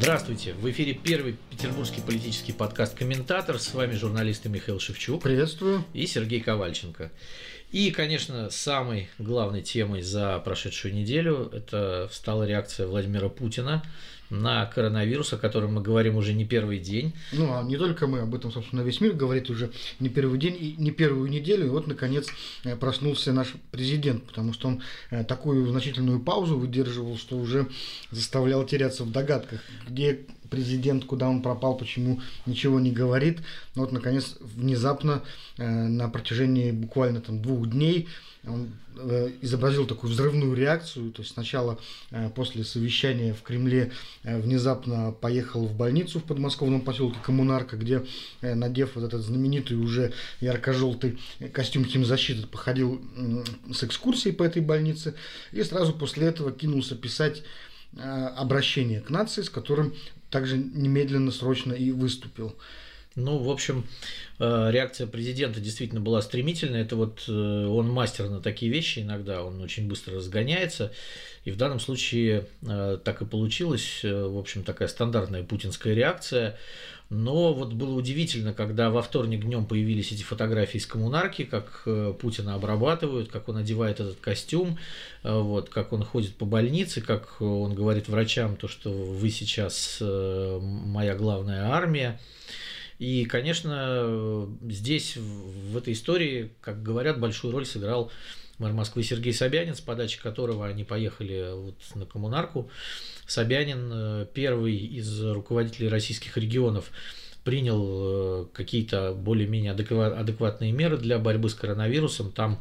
Здравствуйте! В эфире первый петербургский политический подкаст «Комментатор». С вами журналисты Михаил Шевчук. Приветствую. И Сергей Ковальченко. И, конечно, самой главной темой за прошедшую неделю это стала реакция Владимира Путина на коронавирус, о котором мы говорим уже не первый день. Ну, а не только мы, об этом, собственно, весь мир говорит уже не первый день и не первую неделю. И вот, наконец, э, проснулся наш президент, потому что он э, такую значительную паузу выдерживал, что уже заставлял теряться в догадках, где президент, куда он пропал, почему ничего не говорит. Но вот, наконец, внезапно э, на протяжении буквально там двух дней он э, изобразил такую взрывную реакцию, то есть сначала э, после совещания в Кремле э, внезапно поехал в больницу в подмосковном поселке Коммунарка, где, надев вот этот знаменитый уже ярко-желтый костюм химзащиты, походил с экскурсией по этой больнице, и сразу после этого кинулся писать обращение к нации, с которым также немедленно, срочно и выступил. Ну, в общем, э, реакция президента действительно была стремительная. Это вот э, он мастер на такие вещи иногда, он очень быстро разгоняется. И в данном случае э, так и получилось, в общем, такая стандартная путинская реакция. Но вот было удивительно, когда во вторник днем появились эти фотографии из коммунарки, как Путина обрабатывают, как он одевает этот костюм, вот, как он ходит по больнице, как он говорит врачам, то, что вы сейчас моя главная армия. И, конечно, здесь, в этой истории, как говорят, большую роль сыграл мэр Москвы Сергей Собянин, с подачи которого они поехали вот на коммунарку. Собянин э, первый из руководителей российских регионов принял э, какие-то более-менее адекватные меры для борьбы с коронавирусом. Там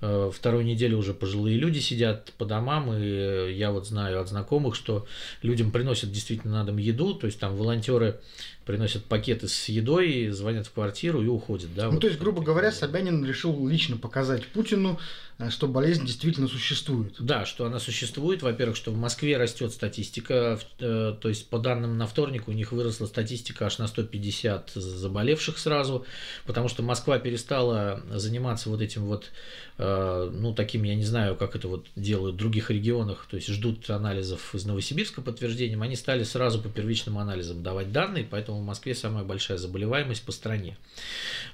э, вторую неделю уже пожилые люди сидят по домам, и я вот знаю от знакомых, что людям приносят действительно на дом еду, то есть там волонтеры приносят пакеты с едой, звонят в квартиру и уходят. Да, ну, вот. то есть, грубо говоря, Собянин решил лично показать Путину, э, что болезнь действительно существует. Да, что она существует. Во-первых, что в Москве растет статистика, э, то есть по данным на вторник у них выросла статистика аж на 150 заболевших сразу, потому что Москва перестала заниматься вот этим вот, ну, таким, я не знаю, как это вот делают в других регионах, то есть ждут анализов из Новосибирска подтверждением, они стали сразу по первичным анализам давать данные, поэтому в Москве самая большая заболеваемость по стране.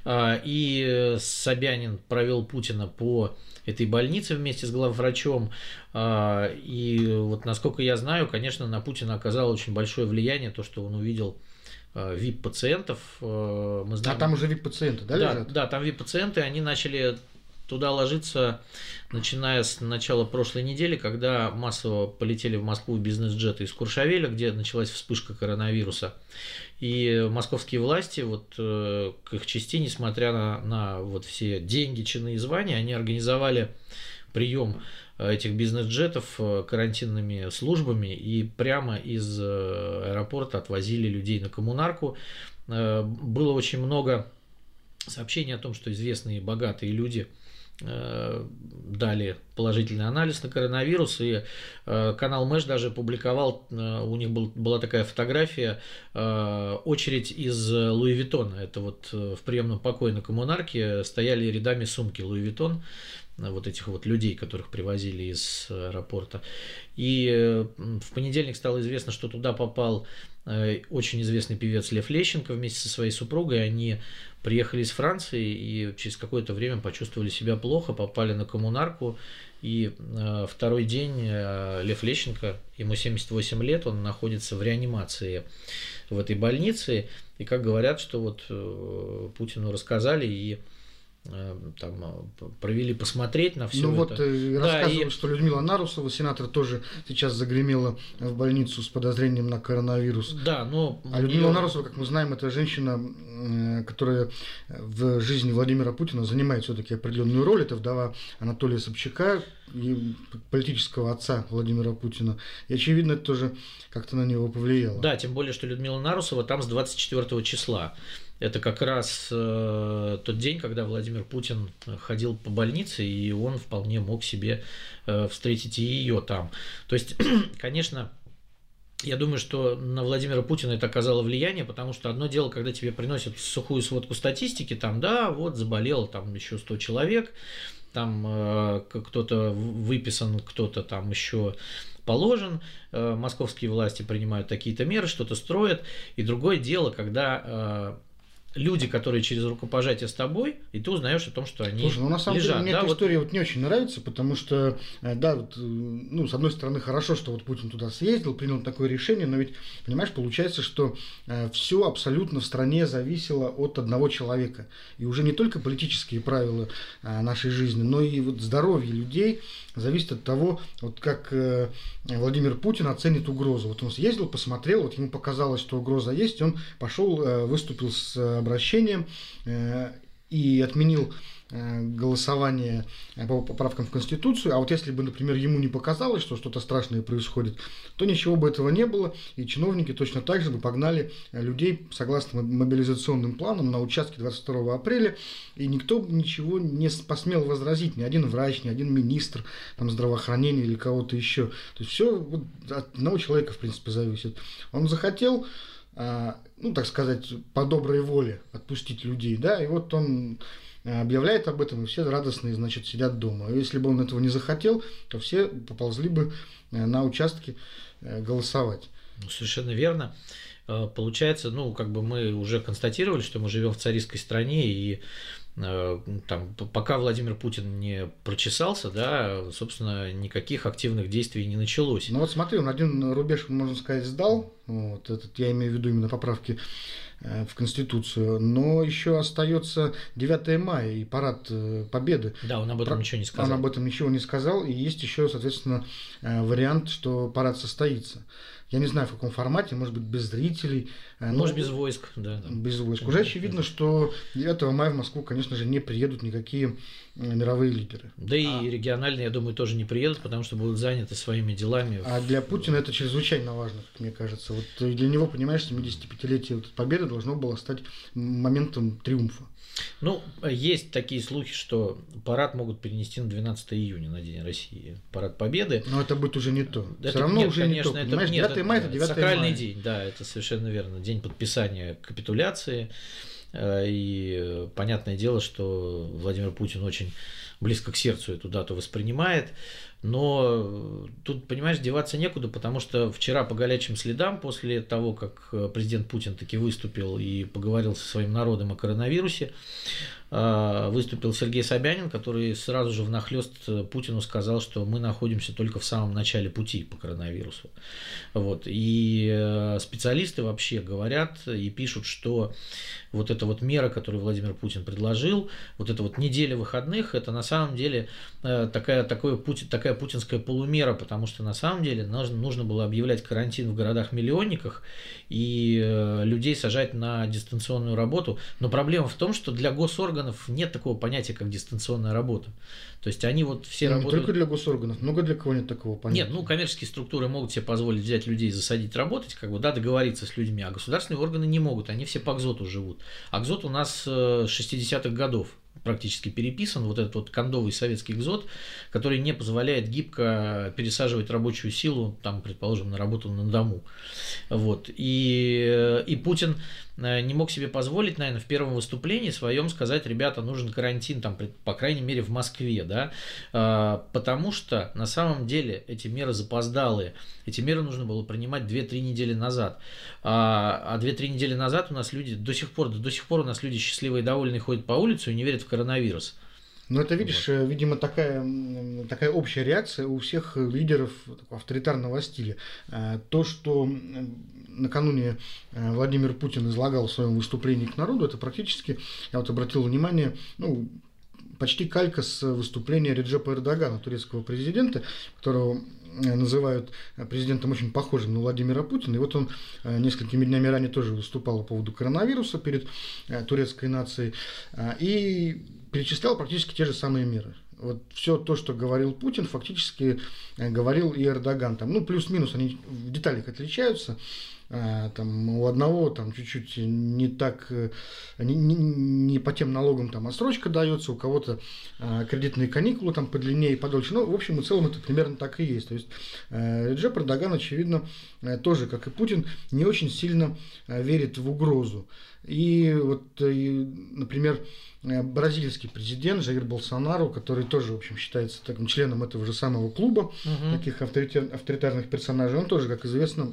А, и Собянин провел Путина по этой больнице вместе с главврачом. А, и вот насколько я знаю, конечно, на Путина оказало очень большое влияние то, что он увидел VIP-пациентов. Мы знаем... А там уже VIP-пациенты, да, да лежат? Да, там VIP-пациенты, они начали туда ложиться, начиная с начала прошлой недели, когда массово полетели в Москву бизнес-джеты из Куршавеля, где началась вспышка коронавируса. И московские власти, вот э, к их части, несмотря на, на вот все деньги, чины и звания, они организовали прием э, этих бизнес-джетов э, карантинными службами и прямо из аэропорта отвозили людей на коммунарку. Было очень много сообщений о том, что известные богатые люди – дали положительный анализ на коронавирус, и э, канал Mash даже публиковал, э, у них был, была такая фотография, очередь из Луи Виттона, это вот в приемном покое на коммунарке стояли рядами сумки Louis Vuitton, вот этих вот людей, которых привозили из аэропорта. И в понедельник стало известно, что туда попал очень известный певец Лев Лещенко вместе со своей супругой. Они приехали из Франции и через какое-то время почувствовали себя плохо, попали на коммунарку. И э, второй день э, Лев Лещенко, ему 78 лет, он находится в реанимации в этой больнице. И как говорят, что вот э, Путину рассказали, и Э, там э, провели посмотреть на все ну, это. вот э, да, рассказывают, и... что Людмила Нарусова, сенатор, тоже сейчас загремела в больницу с подозрением на коронавирус. Да, но... А Людмила нее... Нарусова, как мы знаем, это женщина, которая в жизни Владимира Путина занимает все-таки определенную роль. Это вдова Анатолия Собчака, и политического отца Владимира Путина. И, очевидно, это тоже как-то на него повлияло. Да, тем более, что Людмила Нарусова там с 24 числа. Это как раз э, тот день, когда Владимир Путин ходил по больнице, и он вполне мог себе э, встретить и ее там. То есть, конечно, я думаю, что на Владимира Путина это оказало влияние, потому что одно дело, когда тебе приносят сухую сводку статистики, там, да, вот заболело там еще 100 человек, там кто-то выписан, кто-то там еще положен, московские власти принимают такие-то меры, что-то строят, и другое дело, когда люди, которые через рукопожатие с тобой, и ты узнаешь о том, что они Слушай, ну на самом лежат. деле мне да, эта вот... история вот не очень нравится, потому что, э, да, вот, э, ну, с одной стороны, хорошо, что вот Путин туда съездил, принял такое решение, но ведь, понимаешь, получается, что э, все абсолютно в стране зависело от одного человека. И уже не только политические правила нашей жизни, но и вот здоровье людей зависит от того, вот как Владимир Путин оценит угрозу. Вот он съездил, посмотрел, вот ему показалось, что угроза есть, он пошел, выступил с обращением э, и отменил э, голосование по поправкам в Конституцию, а вот если бы, например, ему не показалось, что что-то страшное происходит, то ничего бы этого не было, и чиновники точно так же бы погнали людей согласно мобилизационным планам на участке 22 апреля, и никто ничего не посмел возразить, ни один врач, ни один министр там, здравоохранения или кого-то еще. То есть все от одного человека, в принципе, зависит. Он захотел а, ну, так сказать, по доброй воле отпустить людей, да, и вот он а, объявляет об этом, и все радостные, значит, сидят дома. Если бы он этого не захотел, то все поползли бы э, на участки э, голосовать. Ну, совершенно верно. Э, получается, ну, как бы мы уже констатировали, что мы живем в царистской стране, и Э, там, пока Владимир Путин не прочесался, да, собственно, никаких активных действий не началось. Ну вот смотри, он один рубеж, можно сказать, сдал, вот этот, я имею в виду именно поправки э, в Конституцию, но еще остается 9 мая и парад э, Победы. Да, он об этом Про... ничего не сказал. Он об этом ничего не сказал, и есть еще, соответственно, вариант, что парад состоится. Я не знаю, в каком формате, может быть, без зрителей. Э, может, без войск, да. да. Без войск. Уже очевидно, что 9 мая в Москву, конечно же, не приедут никакие э, мировые лидеры. Да и а... региональные, я думаю, тоже не приедут, потому что будут заняты своими делами. А для Путина это чрезвычайно важно, как мне кажется. Вот для него, понимаешь, 75-летие победы должно было стать моментом триумфа. Ну, есть такие слухи, что парад могут перенести на 12 июня, на День России. Парад Победы. Но это будет уже не то. Это, Все равно нет, уже конечно, не то. Понимаешь, это, 9 мая это 9 Сакральный мая. день, да, это совершенно верно. День подписания капитуляции. Э, и понятное дело, что Владимир Путин очень близко к сердцу эту дату воспринимает. Но тут, понимаешь, деваться некуда, потому что вчера по горячим следам, после того, как президент Путин таки выступил и поговорил со своим народом о коронавирусе, а, выступил Сергей Собянин, который сразу же внахлёст Путину сказал, что мы находимся только в самом начале пути по коронавирусу. Вот. И э, специалисты вообще говорят и пишут, что вот эта вот мера, которую Владимир Путин предложил, вот эта вот неделя выходных, это на самом деле э, такая, такое, такая путинская полумера, потому что на самом деле нужно, нужно было объявлять карантин в городах-миллионниках и э, людей сажать на дистанционную работу. Но проблема в том, что для госорганов нет такого понятия, как дистанционная работа. То есть они вот все ну, работают... Не только для госорганов, много для кого нет такого понятия. Нет, ну коммерческие структуры могут себе позволить взять людей, засадить работать, как бы, да, договориться с людьми, а государственные органы не могут, они все по КЗОТу живут. А КЗОТ у нас с 60-х годов практически переписан, вот этот вот кондовый советский экзот, который не позволяет гибко пересаживать рабочую силу, там, предположим, на работу на дому. Вот. И, и Путин Э, не мог себе позволить, наверное, в первом выступлении своем сказать, ребята, нужен карантин, там, по крайней мере, в Москве, да, э, потому что на самом деле эти меры запоздалые, эти меры нужно было принимать 2-3 недели назад, а 2-3 а недели назад у нас люди до сих пор, до сих пор у нас люди счастливые и довольные ходят по улице и не верят в коронавирус. Ну, это, видишь, вот. Э, видимо, такая, такая общая реакция у всех лидеров авторитарного стиля. То, что накануне э, Владимир Путин излагал в своем выступлении к народу, это практически, я вот обратил внимание, ну, почти калька с выступления Реджепа Эрдогана, турецкого президента, которого э, называют президентом очень похожим на Владимира Путина. И вот он э, несколькими днями ранее тоже выступал по поводу коронавируса перед турецкой нацией и перечислял практически те же самые меры. Вот все то, что говорил Путин, фактически говорил и Эрдоган. Там, ну, плюс-минус они в деталях отличаются. А, там у одного там чуть-чуть не так, э, не, не, не по тем налогам там отсрочка дается, у кого-то а, кредитные каникулы там подлиннее и подольше. Ну, в общем и целом это примерно так и есть. То есть э, Реджеп Эрдоган, очевидно, э, тоже, как и Путин, не очень сильно верит в угрозу. И вот, например, бразильский президент Жаир Болсонару, который тоже, в общем, считается таким членом этого же самого клуба, угу. таких авторитарных персонажей, он тоже, как известно,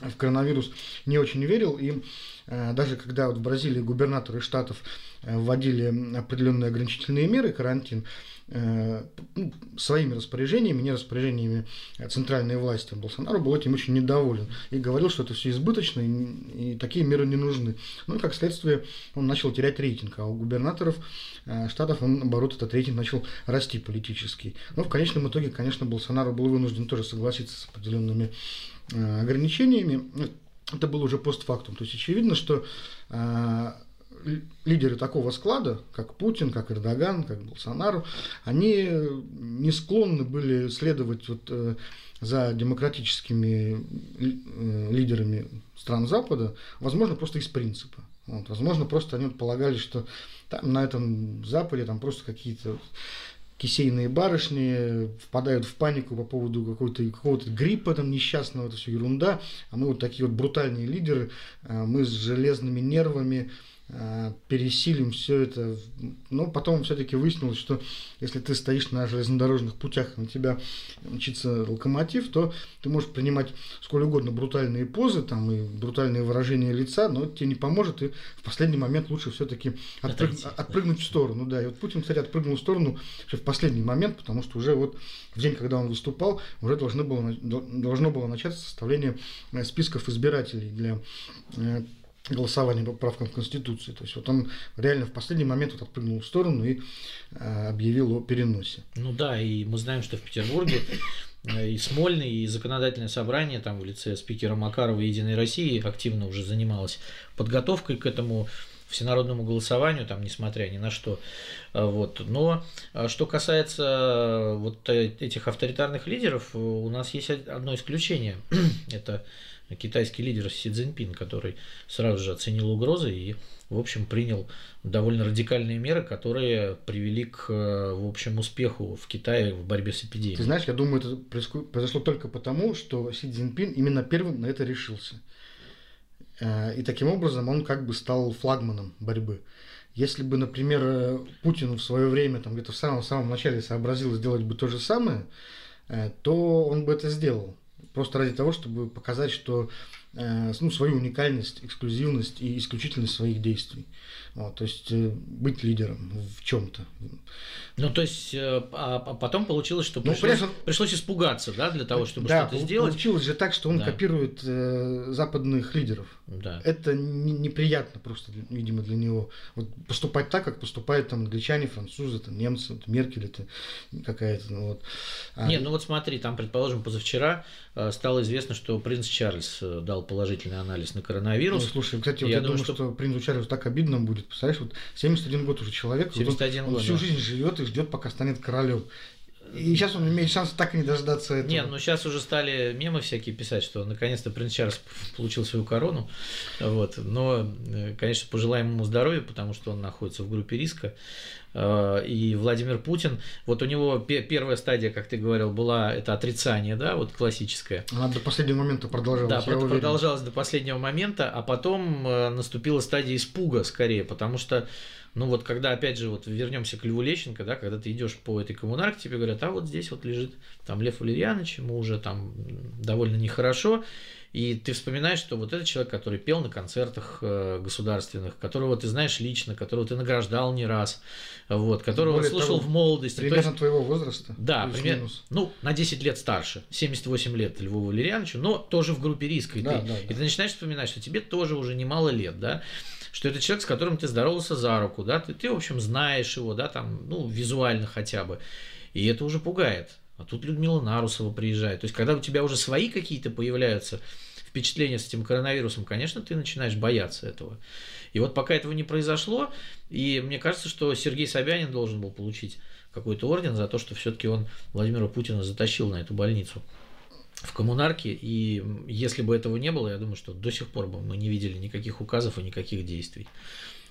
в коронавирус не очень верил. И э, даже когда вот в Бразилии губернаторы штатов э, вводили определенные ограничительные меры, карантин, э, ну, своими распоряжениями, не распоряжениями центральной власти, Болсонaro был этим очень недоволен и говорил, что это все избыточно и, и такие меры не нужны. Ну и как следствие он начал терять рейтинг, а у губернаторов штатов он, наоборот, этот рейтинг начал расти политический. Но в конечном итоге, конечно, Болсонaro был вынужден тоже согласиться с определенными Э, ограничениями, это было уже постфактум. То есть очевидно, что э, лидеры такого склада, как Путин, как Эрдоган, как Болсонару, они не склонны были следовать вот, э, за демократическими лидерами стран Запада, возможно, просто из принципа. Вот, возможно, просто они полагали, что там на этом Западе там просто какие-то кисейные барышни впадают в панику по поводу какого-то какого гриппа там несчастного, это все ерунда, а мы вот такие вот брутальные лидеры, а мы с железными нервами, пересилим все это. Но потом все-таки выяснилось, что если ты стоишь на железнодорожных путях, на тебя мчится локомотив, то ты можешь принимать сколь угодно брутальные позы там, и брутальные выражения лица, но это тебе не поможет, и в последний момент лучше все-таки отпрыг... отпрыгнуть в сторону. Да. И вот Путин, кстати, отпрыгнул в сторону в последний момент, потому что уже вот в день, когда он выступал, уже должно было, должно было начаться составление э, списков избирателей для голосования по поправкам в Конституции. То есть вот он реально в последний момент вот отпрыгнул в сторону и э, объявил о переносе. Ну да, и мы знаем, что в Петербурге э, и Смольный, и законодательное собрание там в лице спикера Макарова Единой России активно уже занималось подготовкой к этому всенародному голосованию, там, несмотря ни на что. Э, вот. Но что касается вот этих авторитарных лидеров, у нас есть одно исключение. Это китайский лидер Си Цзиньпин, который сразу же оценил угрозы и, в общем, принял довольно радикальные меры, которые привели к, в общем, успеху в Китае в борьбе с эпидемией. Ты знаешь, я думаю, это произошло только потому, что Си Цзиньпин именно первым на это решился. Э, и таким образом он как бы стал флагманом борьбы. Если бы, например, Путин в свое время, там где-то в самом-самом начале сообразил сделать бы то же самое, э, то он бы это сделал. Просто ради того, чтобы показать, что э, ну, свою уникальность, эксклюзивность и исключительность своих действий. Вот, то есть э, быть лидером в чем-то. Ну, то есть, э, а, а потом получилось, что ну, пришлось, пришлось, пришлось испугаться, да, для того, чтобы да, что-то сделать. Получилось же так, что он да. копирует э, западных лидеров. Да. Это не, неприятно просто, видимо, для него. Вот поступать так, как поступают там англичане, французы, там, немцы, вот, Меркель это какая-то. Ну, вот. А... Не, ну вот смотри, там, предположим, позавчера э, стало известно, что принц Чарльз дал положительный анализ на коронавирус. Ну, слушай, кстати, вот я, я думаю, что... что принцу Чарльзу так обидно будет. Представляешь, вот 71 год уже человек, 71 вот он, год, он всю да. жизнь живет и ждет, пока станет королем. И сейчас он имеет шанс так и не дождаться этого. Нет, ну сейчас уже стали мемы всякие писать, что наконец-то принц Чарльз получил свою корону. Вот. Но, э, конечно, пожелаем ему здоровья, потому что он находится в группе риска. Э, и Владимир Путин, вот у него первая стадия, как ты говорил, была это отрицание, да, вот классическое. Она до последнего момента продолжалась. Да, продолжалась до последнего момента, а потом э, наступила стадия испуга скорее, потому что ну вот когда, опять же, вот вернемся к Льву Лещенко, да, когда ты идешь по этой коммунарке, тебе говорят, а вот здесь вот лежит там Лев Валерьянович, ему уже там довольно нехорошо, и ты вспоминаешь, что вот этот человек, который пел на концертах э, государственных, которого ты знаешь лично, которого ты награждал не раз, вот, которого Более слушал того, в молодости. Примерно есть, твоего возраста. Да, примерно. Ну, на 10 лет старше, 78 лет Льву Валерьяновичу, но тоже в группе риска. И, да, ты, да, да. и ты начинаешь вспоминать, что тебе тоже уже немало лет, да, что это человек, с которым ты здоровался за руку, да, ты, ты в общем, знаешь его, да, там, ну, визуально хотя бы. И это уже пугает. А тут Людмила Нарусова приезжает. То есть, когда у тебя уже свои какие-то появляются впечатления с этим коронавирусом, конечно, ты начинаешь бояться этого. И вот пока этого не произошло, и мне кажется, что Сергей Собянин должен был получить какой-то орден за то, что все-таки он Владимира Путина затащил на эту больницу. В коммунарке, и если бы этого не было, я думаю, что до сих пор бы мы не видели никаких указов и никаких действий.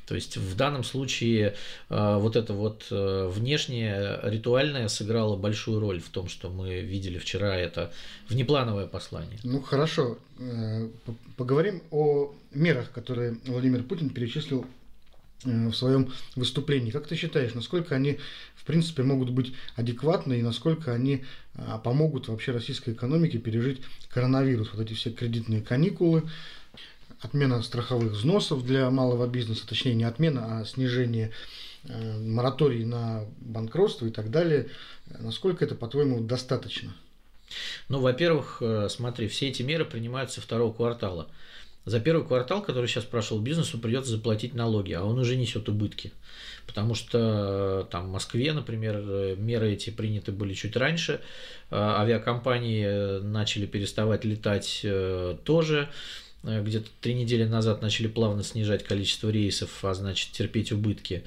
То есть в данном случае э, вот это вот э, внешнее ритуальное сыграло большую роль в том, что мы видели вчера это внеплановое послание. Ну хорошо, э, поговорим о мерах, которые Владимир Путин перечислил в своем выступлении. Как ты считаешь, насколько они, в принципе, могут быть адекватны и насколько они помогут вообще российской экономике пережить коронавирус? Вот эти все кредитные каникулы, отмена страховых взносов для малого бизнеса, точнее не отмена, а снижение э, мораторий на банкротство и так далее. Насколько это, по-твоему, достаточно? Ну, во-первых, э, смотри, все эти меры принимаются второго квартала. За первый квартал, который сейчас прошел бизнесу, придется заплатить налоги, а он уже несет убытки. Потому что э, там в Москве, например, меры эти приняты были чуть раньше, авиакомпании начали переставать летать тоже. Э, где-то три недели назад начали плавно снижать количество рейсов, а значит терпеть убытки.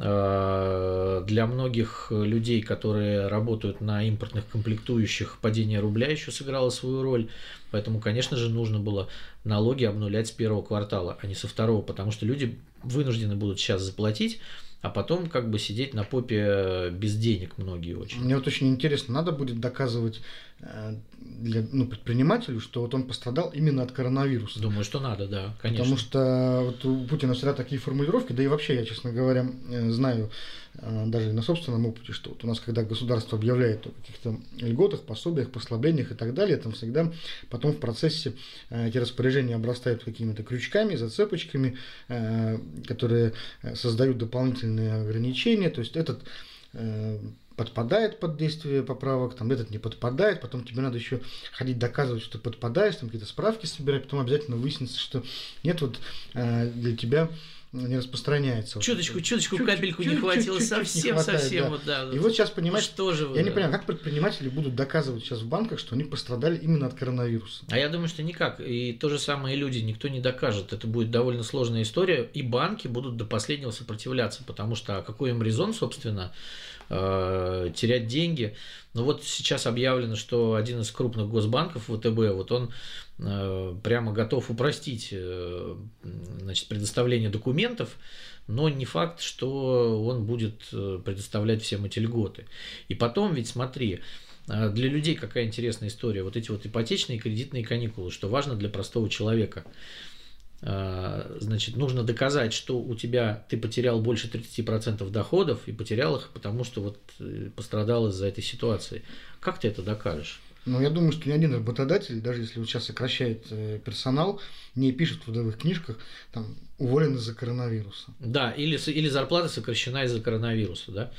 Э, для многих людей, которые работают на импортных комплектующих, падение рубля еще сыграло свою роль. Поэтому, конечно же, нужно было налоги обнулять с первого квартала, а не со второго, потому что люди вынуждены будут сейчас заплатить, а потом как бы сидеть на попе без денег многие очень. Мне вот очень интересно, надо будет доказывать для ну, предпринимателю, что вот он пострадал именно от коронавируса. Думаю, что надо, да, конечно. Потому что вот у Путина всегда такие формулировки, да и вообще я, честно говоря, э, знаю э, даже на собственном опыте, что вот у нас, когда государство объявляет о каких-то льготах, пособиях, послаблениях и так далее, там всегда потом в процессе эти распоряжения обрастают какими-то крючками, зацепочками, которые создают дополнительные ограничения. То есть этот подпадает под действие поправок, там этот не подпадает, потом тебе надо еще ходить доказывать, что ты подпадаешь, там какие-то справки собирать, потом обязательно выяснится, что нет, вот э, для тебя не распространяется. Чуточку, чуточку чуть, капельку чуть, не хватило, чуть, совсем, не хватает, совсем. Да. Вот, да. И вот сейчас, понимаешь, что же вы, я да. не понимаю, как предприниматели будут доказывать сейчас в банках, что они пострадали именно от коронавируса? А я думаю, что никак. И то же самое и люди, никто не докажет. Это будет довольно сложная история, и банки будут до последнего сопротивляться, потому что а какой им резон, собственно, э, терять деньги. Но вот сейчас объявлено, что один из крупных госбанков, ВТБ, вот он э, прямо готов упростить э, значит, предоставление документов, но не факт, что он будет э, предоставлять всем эти льготы. И потом, ведь смотри, э, для людей какая интересная история. Вот эти вот ипотечные кредитные каникулы, что важно для простого человека. А, значит, нужно доказать, что у тебя ты потерял больше 30% доходов и потерял их, потому что вот э, пострадал из-за этой ситуации. Как ты это докажешь? Ну, я думаю, что ни один работодатель, даже если он сейчас сокращает э, персонал, не пишет в трудовых книжках, там, уволен из-за коронавируса. Да, или, или зарплата сокращена из-за коронавируса, да.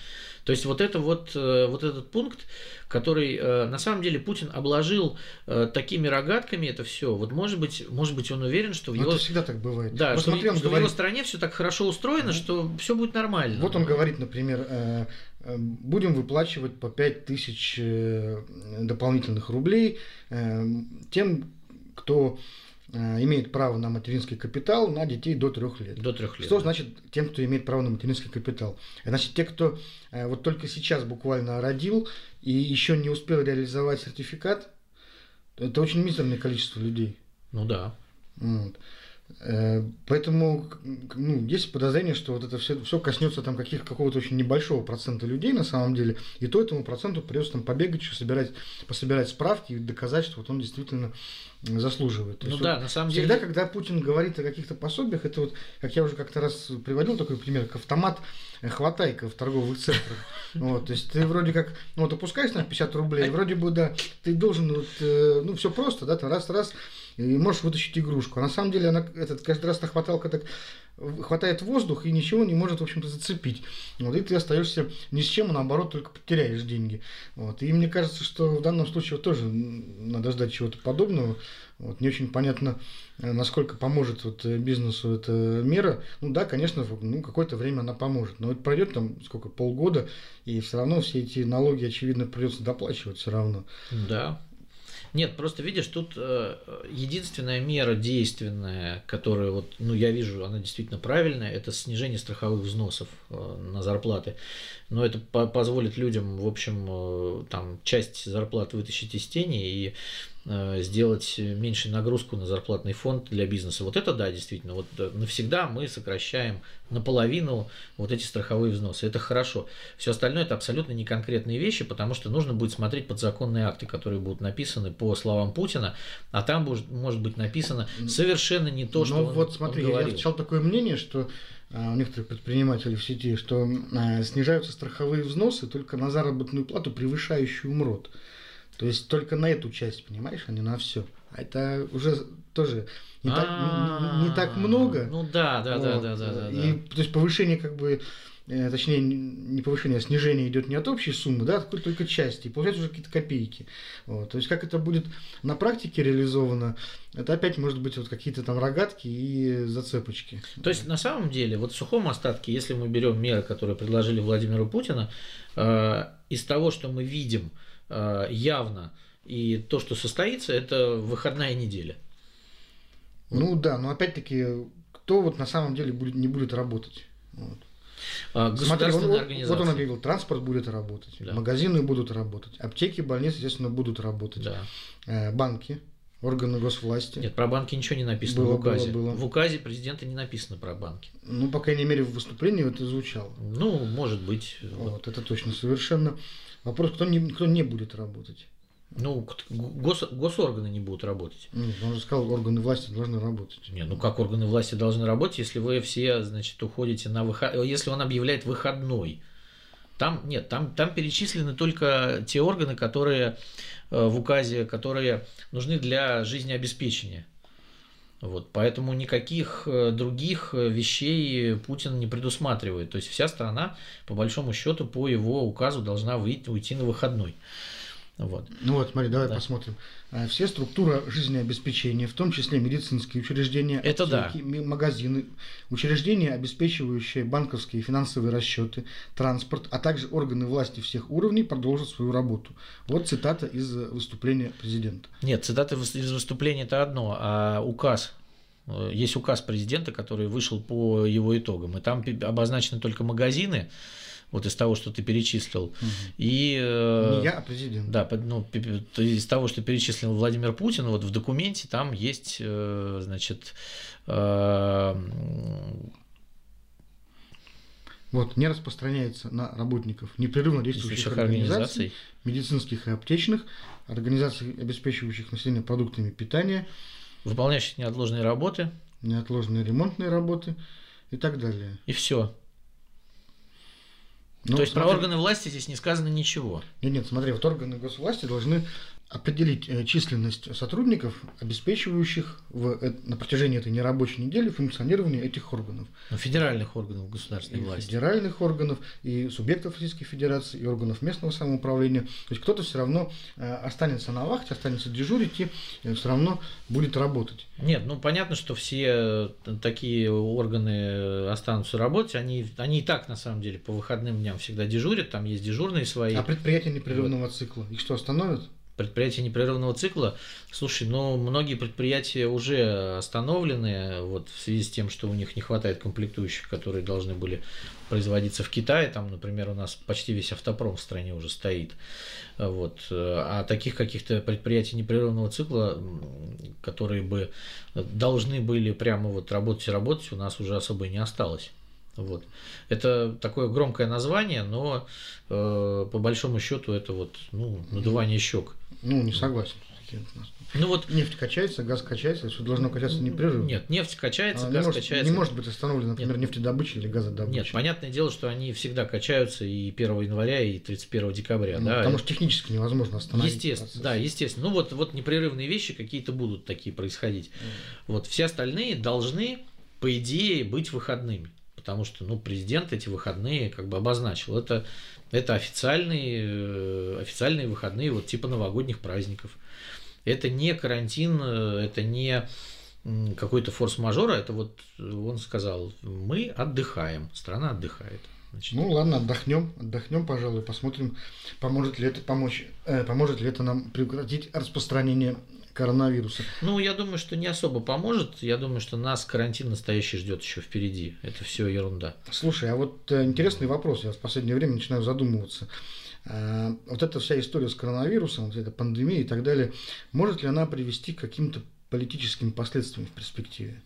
То есть вот это вот, э, вот этот пункт, который э, на самом деле Путин обложил такими рогатками это все. Вот может быть, может быть он уверен, что в Но его это всегда так бывает. Да, вот что, смотри, он что говорит... в его стране все так хорошо устроено, что все будет нормально. Вот он говорит, например, будем выплачивать по 5 тысяч дополнительных рублей тем, кто Э, имеет право на материнский капитал на детей до трех лет. До трех лет. Что да. значит тем, кто имеет право на материнский капитал? Значит, те, кто э, вот только сейчас буквально родил и еще не успел реализовать сертификат, это очень мизерное количество людей. Ну да. Вот. Э, поэтому ну, есть подозрение, что вот это все, все коснется там каких, какого-то очень небольшого процента людей на самом деле, и то этому проценту придется там побегать, еще собирать, пособирать справки и доказать, что вот он действительно заслуживает. То ну да, вот на самом всегда, деле. когда Путин говорит о каких-то пособиях, это вот, как я уже как-то раз приводил такой пример, как автомат э, хватайка в торговых центрах. Вот, то есть ты вроде как, ну вот опускаешь на 50 рублей, вроде бы, да, ты должен, вот, э, ну все просто, да, там раз-раз, и можешь вытащить игрушку. А на самом деле она, этот, каждый раз та хваталка так хватает воздух и ничего не может, в общем-то, зацепить. Вот, и ты остаешься ни с чем, а наоборот, только потеряешь деньги. Вот. И мне кажется, что в данном случае вот тоже надо ждать чего-то подобного. Вот, не очень понятно, э, насколько поможет вот э, бизнесу эта мера. Ну да, конечно, ну, какое-то время она поможет. Но вот пройдет там сколько, полгода, и все равно все эти налоги, очевидно, придется доплачивать все равно. Да, нет, просто видишь, тут э, единственная мера действенная, которая вот, ну я вижу, она действительно правильная, это снижение страховых взносов э, на зарплаты. Но это по позволит людям, в общем, э, там часть зарплат вытащить из тени и э, сделать меньшую нагрузку на зарплатный фонд для бизнеса. Вот это да, действительно. Вот э, навсегда мы сокращаем наполовину вот эти страховые взносы. Это хорошо. Все остальное это абсолютно не конкретные вещи, потому что нужно будет смотреть подзаконные акты, которые будут написаны по словам Путина, а там может быть написано совершенно не то, что Ну он, вот смотри, он я говорил. встречал такое мнение, что у некоторых предпринимателей в сети, что а, снижаются страховые взносы только на заработную плату, превышающую МРОД. То есть только на эту часть, понимаешь, а не на все. А это уже тоже не, так, не- не, так много. Ну да, да, да, Вот. да, да, да. И, да. то есть повышение как бы, э, точнее, не повышение, а снижение идет не от общей суммы, да, а от только части. И получается уже какие-то копейки. Вот. То есть как это будет на практике реализовано, это опять может быть вот какие-то там рогатки и зацепочки. То есть на самом деле, вот в сухом остатке, если мы берем меры, которые предложили Владимиру Путину, э, из того, что мы видим э, явно, и то, что состоится, это выходная неделя. Ну да, но опять-таки, кто вот на самом деле будет, не будет работать? Вот. А, Смотри, он, вот он объявил, транспорт будет работать, Да. магазины будут работать, аптеки, больницы, естественно, будут работать, Да. Э, банки, органы госвласти. Нет, про банки ничего не написано Было, в указе. было, было. В указе президента не написано про банки. Ну, по крайней мере, в выступлении это звучало. Ну, может быть. вот. Вот, это точно совершенно. Вопрос, кто не, кто не будет работать. Ну, гос- госорганы не будут работать. Ну, он же сказал, органы власти должны работать. Не, ну как органы власти должны работать, если вы все, значит, уходите на выход... Если он объявляет выходной. Там, нет, там, там перечислены только те органы, которые э, в указе, которые нужны для жизнеобеспечения. Вот, поэтому никаких э, других э, вещей Путин не предусматривает. То есть вся страна, по большому счету, по его указу должна выйти, уйти на выходной. Вот. Ну вот, смотри, давай Да. посмотрим. А, Все структуры жизнеобеспечения, в том числе медицинские учреждения, Это да. магазины, учреждения, обеспечивающие банковские и финансовые расчеты, транспорт, а также органы власти всех уровней продолжат свою работу. Вот цитата из э, выступления президента. Нет, цитаты выс- из выступления это одно, а указ. э, Есть указ президента, который вышел по его итогам. И там обозначены только магазины, вот из того, что ты перечислил. И э, Не я, а президент. да, ну, из того, что перечислил Владимир Путин, вот в документе там есть, э, значит, э, Вот, не распространяется на работников непрерывно действующих действующих организаций, организаций. медицинских и аптечных, организаций, обеспечивающих население продуктами питания, выполняющих неотложные работы, неотложные ремонтные работы и так далее. и все. Ну, То есть про смотри- органы власти здесь не сказано ничего. Нет, нет, смотри, вот органы госвласти должны определить э, численность сотрудников, обеспечивающих в, э, на протяжении этой нерабочей недели функционирование этих органов. Ну, федеральных органов государственной И власти. федеральных органов, и субъектов Российской Федерации, и органов местного самоуправления. То есть кто-то все равно э, останется на вахте, останется дежурить и все равно будет работать. Нет, ну понятно, что все такие органы останутся работать. Они, они и так, на самом деле, по выходным дням всегда дежурят. Там есть дежурные свои. А предприятия непрерывного цикла, их что, остановят? Предприятия непрерывного цикла. Слушай, ну многие предприятия уже остановлены вот, в связи с тем, что у них не хватает комплектующих, которые должны были производиться в Китае. Там, например, у нас почти весь автопром в стране уже стоит. Вот. А таких каких-то предприятий непрерывного цикла, которые бы должны были прямо вот работать и работать, у нас уже особо и не осталось. Вот. Это такое громкое название, но э, по большому счету это вот ну, надувание щек. Ну, не согласен. Ну вот Нефть качается, газ качается, все должно качаться непрерывно. нет, нефть качается, А, газ не, может, качается. не может быть остановлена, например, Нет. нефтедобыча или газодобыча. Нет, понятное дело, что они всегда качаются и 1 января, и 31 декабря. Ну, да, потому что технически невозможно остановить. Естественно, процесс. да, естественно. Ну вот, вот непрерывные вещи какие-то будут такие происходить. Вот все остальные должны, по идее, быть выходными. Потому что, ну, президент эти выходные как бы обозначил. Это, это официальные, э, официальные выходные, вот типа новогодних праздников. Это не карантин, э, это не какой-то форс-мажор, а это вот он сказал, мы отдыхаем, страна отдыхает. Значит, Ну ладно, отдохнем, отдохнем, пожалуй, посмотрим, поможет ли это помочь, э, поможет ли это нам прекратить распространение коронавируса. Ну, я думаю, что не особо поможет. Я думаю, что нас карантин настоящий ждет еще впереди. Это все ерунда. Слушай, а вот э, интересный вопрос, я в последнее время начинаю задумываться. Вот эта вся история с коронавирусом, вот эта пандемия и так далее, может ли она привести к каким-то политическим последствиям в перспективе?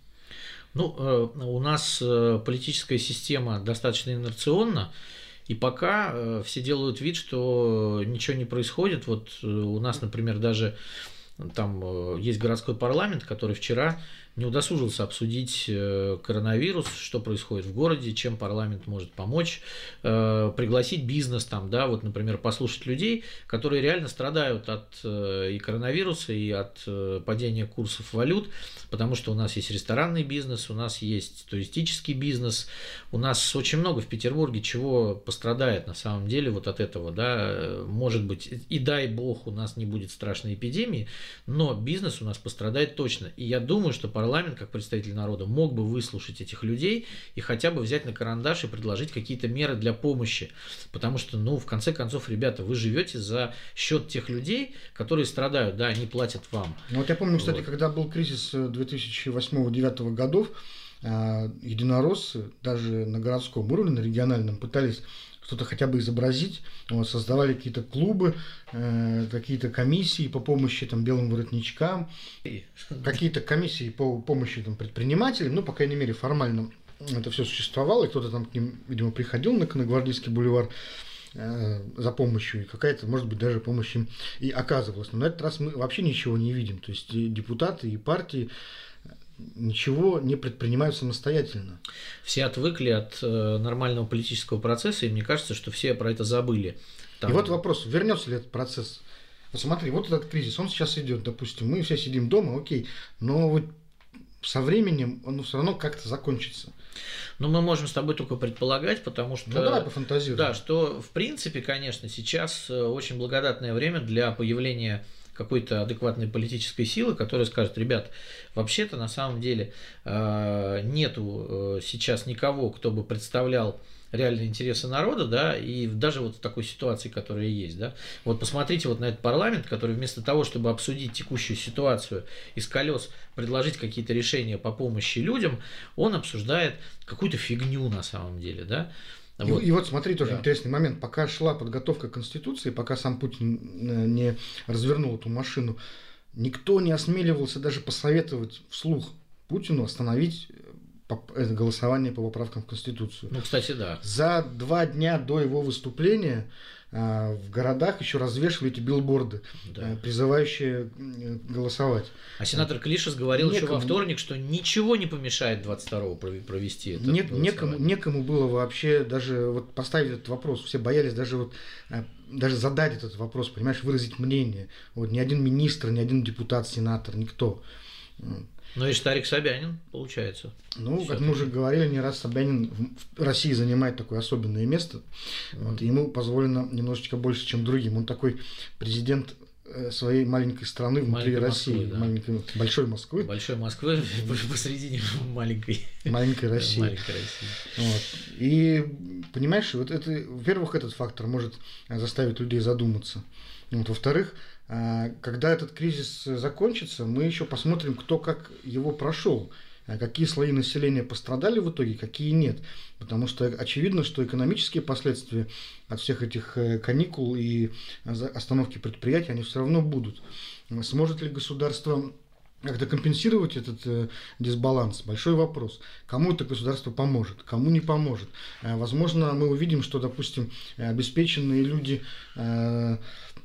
Ну, э, у нас э, политическая система достаточно инерционна, и пока э, все делают вид, что ничего не происходит. Вот у нас, например, даже там есть городской парламент, который вчера не удосужился обсудить э, коронавирус, что происходит в городе, чем парламент может помочь, э, пригласить бизнес там, да, вот, например, послушать людей, которые реально страдают от э, и коронавируса, и от падения курсов валют, потому что у нас есть ресторанный бизнес, у нас есть туристический бизнес, у нас очень много в Петербурге чего пострадает на самом деле вот от этого, да, может быть, и дай бог у нас не будет страшной эпидемии, но бизнес у нас пострадает точно, и я думаю, что парламент парламент, как представитель народа, мог бы выслушать этих людей и хотя бы взять на карандаш и предложить какие-то меры для помощи. Потому что, ну, в конце концов, ребята, вы живете за счет тех людей, которые страдают, да, они платят вам. Ну, вот я помню, кстати, вот. когда был кризис 2008-2009 годов, а, единороссы даже на городском уровне, на региональном пытались что-то хотя бы изобразить. Вот, создавали какие-то клубы, э, какие-то комиссии по помощи там, белым воротничкам, какие-то комиссии по помощи там, предпринимателям, ну, по крайней мере, формально это все существовало, и кто-то там к ним, видимо, приходил на, на Гвардейский бульвар э, за помощью, и какая-то, может быть, даже помощь им и оказывалась. Но на этот раз мы вообще ничего не видим. То есть и депутаты, и партии ничего не предпринимают самостоятельно. Все отвыкли от э, нормального политического процесса, и мне кажется, что все про это забыли. Там... И вот вопрос, вернется ли этот процесс? Вот смотри, вот этот кризис, он сейчас идет, допустим, мы все сидим дома, окей, но вот со временем он все равно как-то закончится. Но мы можем с тобой только предполагать, потому что... Ну давай пофантазируем. Да, что в принципе, конечно, сейчас э, очень благодатное время для появления какой-то адекватной политической силы, которая скажет, ребят, вообще-то на самом деле э, нету э, сейчас никого, кто бы представлял реальные интересы народа, да, и даже вот в такой ситуации, которая есть, да. Вот посмотрите вот на этот парламент, который вместо того, чтобы обсудить текущую ситуацию из колес, предложить какие-то решения по помощи людям, он обсуждает какую-то фигню на самом деле, да. Вот. И, и вот смотри, тоже да. интересный момент. Пока шла подготовка к Конституции, пока сам Путин э, не развернул эту машину, никто не осмеливался даже посоветовать вслух Путину остановить э, это голосование по поправкам в Конституцию. Ну, кстати, да. За два дня до его выступления в городах еще развешивали эти билборды, да. Э, призывающие голосовать. А сенатор Клишес говорил некому, еще во вторник, что ничего не помешает 22-го провести это. Не, некому, некому было вообще даже вот поставить этот вопрос. Все боялись даже вот э, даже задать этот вопрос, понимаешь, выразить мнение. Вот ни один министр, ни один депутат, сенатор, никто. Ну и Старик Собянин, получается. Ну, как мы уже говорили, не раз Собянин в России занимает такое особенное место. Вот, ему позволено немножечко больше, чем другим. Он такой президент э, своей маленькой страны внутри маленькой России, Москвы, да. маленькой, большой Москвы. Большой Москвы посередине маленькой. Маленькой России. Маленькой России. Вот. И понимаешь, вот это, во-первых, этот фактор может заставить людей задуматься. Вот, во-вторых, когда этот кризис закончится, мы еще посмотрим, кто как его прошел, а какие слои населения пострадали в итоге, какие нет. Потому что очевидно, что экономические последствия от всех этих э, каникул и остановки предприятий, они все равно будут. Сможет ли государство как-то компенсировать этот э, дисбаланс? Большой вопрос. Кому это государство поможет, кому не поможет. Э, возможно, мы увидим, что, допустим, обеспеченные люди э,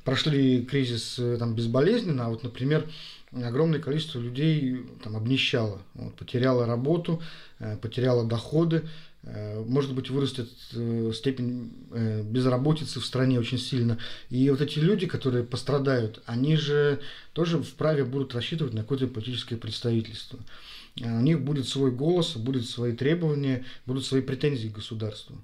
прошли кризис э, там, безболезненно, а вот, например, огромное количество людей там, обнищало, вот, потеряло работу, э, потеряло доходы, э, может быть, вырастет степень безработицы в стране очень сильно. И вот эти люди, которые пострадают, они же тоже вправе будут рассчитывать на какое-то политическое представительство. У них будет свой голос, будут свои требования, будут свои претензии к государству.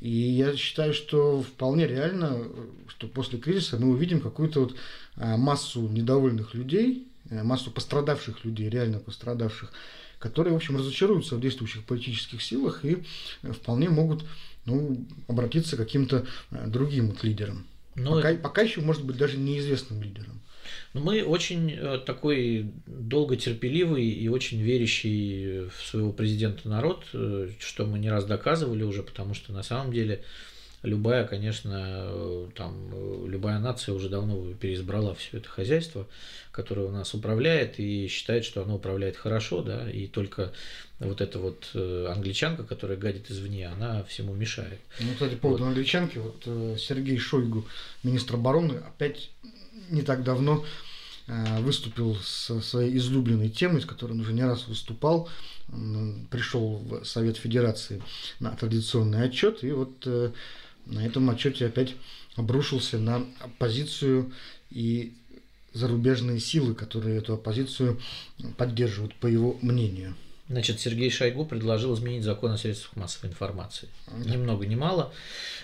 И я считаю, что вполне реально, что после кризиса мы увидим какую-то вот а, массу недовольных людей, э, массу пострадавших людей, реально пострадавших, которые, в общем, разочаруются в действующих политических силах и э, вполне могут ну, обратиться к каким-то э, другим вот лидерам. Но пока, это... пока еще, может быть, даже неизвестным лидерам. Но мы очень э, такой долготерпеливый и очень верящий в своего президента народ, э, что мы не раз доказывали уже, потому что на самом деле любая, конечно, там, любая нация уже давно переизбрала все это хозяйство, которое у нас управляет и считает, что оно управляет хорошо, да, и только вот эта вот э, англичанка, которая гадит извне, она всему мешает. Ну, кстати, по поводу вот. англичанки, вот э, Сергей Шойгу, министр обороны, опять не так давно э, выступил со своей излюбленной темой, с которой он уже не раз выступал, пришел в Совет Федерации на традиционный отчет, и вот на этом отчете опять обрушился на оппозицию и зарубежные силы, которые эту оппозицию поддерживают, по его мнению. Значит, Сергей Шойгу предложил изменить закон о средствах массовой информации. Да. Ни много ни мало.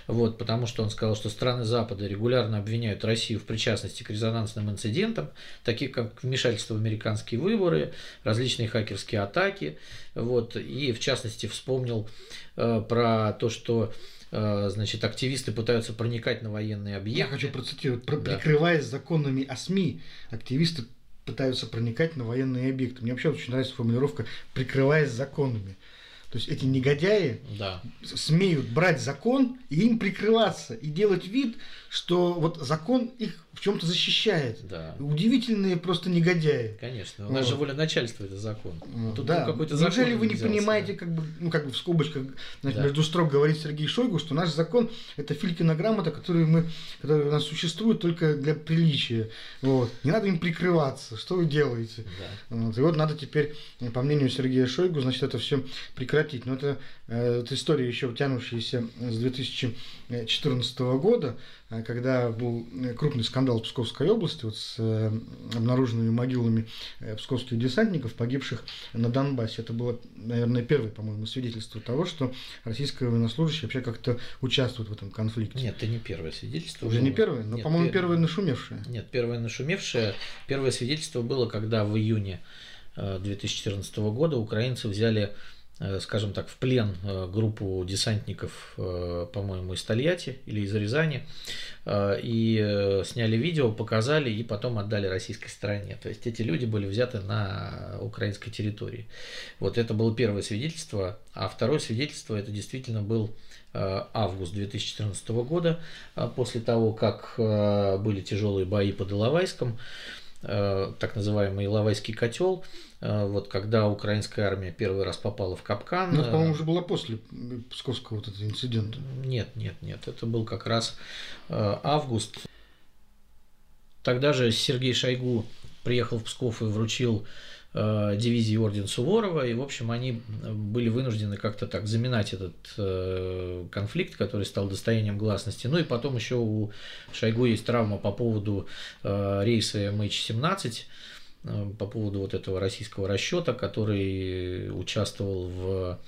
Вот, потому что он сказал, что страны Запада регулярно обвиняют Россию в причастности к резонансным инцидентам, таких как вмешательство в американские выборы, различные хакерские атаки. Вот, и в частности вспомнил э, про то, что э, значит, активисты пытаются проникать на военные объекты. Я хочу процитировать. Да. Прикрываясь законами о СМИ, активисты пытаются проникать на военные объекты. Мне вообще очень нравится формулировка «прикрываясь законами». То есть эти негодяи да. смеют брать закон и им прикрываться, и делать вид, что вот закон их в чем-то защищает. Да. Удивительные просто негодяи. Конечно. У нас вот. же воля начальства это закон. Тут да. какой-то закон Неужели вы не взялся, понимаете, как бы, ну как бы в скобочках, значит, да. между строк говорит Сергей Шойгу, что наш закон это Филькина грамота, которую мы, которая у нас существует только для приличия. Вот. Не надо им прикрываться. Что вы делаете? Да. Вот. И вот надо теперь, по мнению Сергея Шойгу, значит, это все прекратить. Но это, э, это история еще тянущаяся с 2014 года. А когда был э, крупный скандал в Псковской области вот с э, обнаруженными могилами э, псковских десантников, погибших на Донбассе. Это было, наверное, первое, по-моему, свидетельство того, что российские военнослужащие вообще как-то участвуют в этом конфликте. Нет, это не первое свидетельство. Уже было. не первое, но, по-моему, пер... первое нашумевшее. Нет, первое нашумевшее. Первое свидетельство было, когда в июне 2014 года украинцы взяли Э, скажем так, в плен э, группу десантников, э, по-моему, из Тольятти или из Рязани, и сняли видео, показали и потом отдали российской стороне. То есть эти люди были взяты на украинской территории. Вот это было первое свидетельство, а второе свидетельство это действительно был август 2014 года, после того, как были тяжелые бои под Иловайском, так называемый Иловайский котел, Э, вот когда украинская армия первый раз попала в капкан. Ну, это, по-моему, уже было после Псковского вот этого инцидента. Нет, нет, нет. Это был как раз э, август. Тогда же Сергей Шойгу приехал в Псков и вручил э, дивизии орден Суворова, и, в общем, они были вынуждены как-то так заминать этот э, конфликт, который стал достоянием гласности. Ну и потом еще у Шойгу есть травма по поводу э, рейса MH17, Э, по поводу вот этого российского расчета, который участвовал в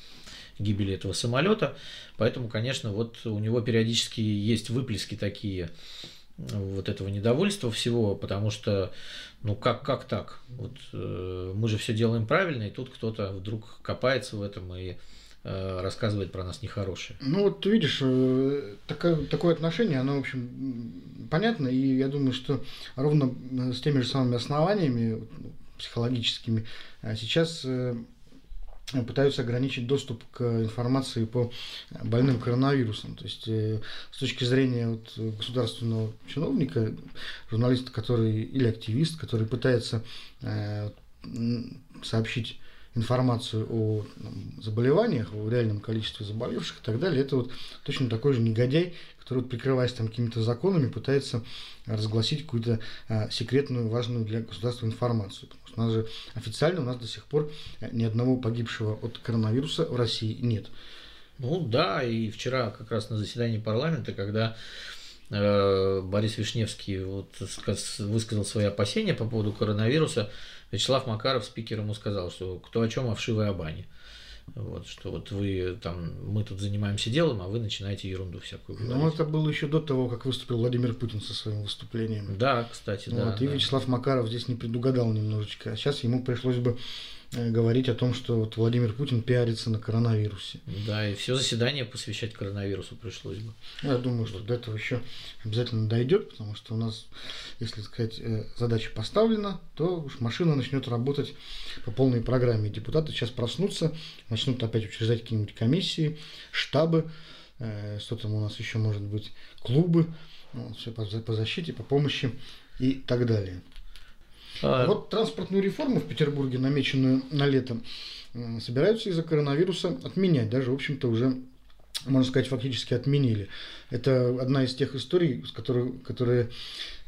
гибели этого самолета. Поэтому, конечно, вот у него периодически есть выплески такие вот этого недовольства всего, потому что, ну как, как так? Вот, э, мы же все делаем правильно, и тут кто-то вдруг копается в этом и Э, рассказывает про нас нехорошее. Ну вот ты видишь, э, такое, такое отношение, оно, в общем, понятно, и я думаю, что ровно э, с теми же самыми основаниями психологическими сейчас пытаются ограничить доступ к информации по больным коронавирусом. То есть с точки зрения вот государственного чиновника, журналиста, который или активист, который пытается сообщить информацию о заболеваниях, о реальном количестве заболевших и так далее, это вот точно такой же негодяй, который, вот, прикрываясь там какими-то законами, пытается разгласить какую-то а, секретную, важную для государства информацию. У нас же официально у нас до сих пор э, ни одного погибшего от коронавируса в России нет. Ну да, и вчера как раз на заседании парламента, когда э, Борис Вишневский вот высказал свои опасения по поводу коронавируса, Вячеслав Макаров, спикер, ему сказал, что кто о чем, а вшивой о бане. Вот, что вот вы там, мы тут занимаемся делом, а вы начинаете ерунду всякую говорить. Ну, это было еще до того, как выступил Владимир Путин со своим выступлением. Да, кстати, да. Вот, и да. Вячеслав Макаров здесь не предугадал немножечко. А сейчас ему пришлось бы говорить о том, что вот Владимир Путин пиарится на коронавирусе. Да, и все заседание посвящать коронавирусу пришлось бы. Я думаю, что до этого еще обязательно дойдет, потому что у нас, если сказать, э, задача поставлена, то уж машина начнет работать по полной программе. Депутаты сейчас проснутся, начнут опять учреждать какие-нибудь комиссии, штабы, э, что там у нас еще может быть, клубы, ну, все по защите, по помощи и так далее. А... Вот транспортную реформу в Петербурге, намеченную на лето, собираются из-за коронавируса отменять. Даже, в общем-то, уже, можно сказать, фактически отменили. Это одна из тех историй, с которой, которые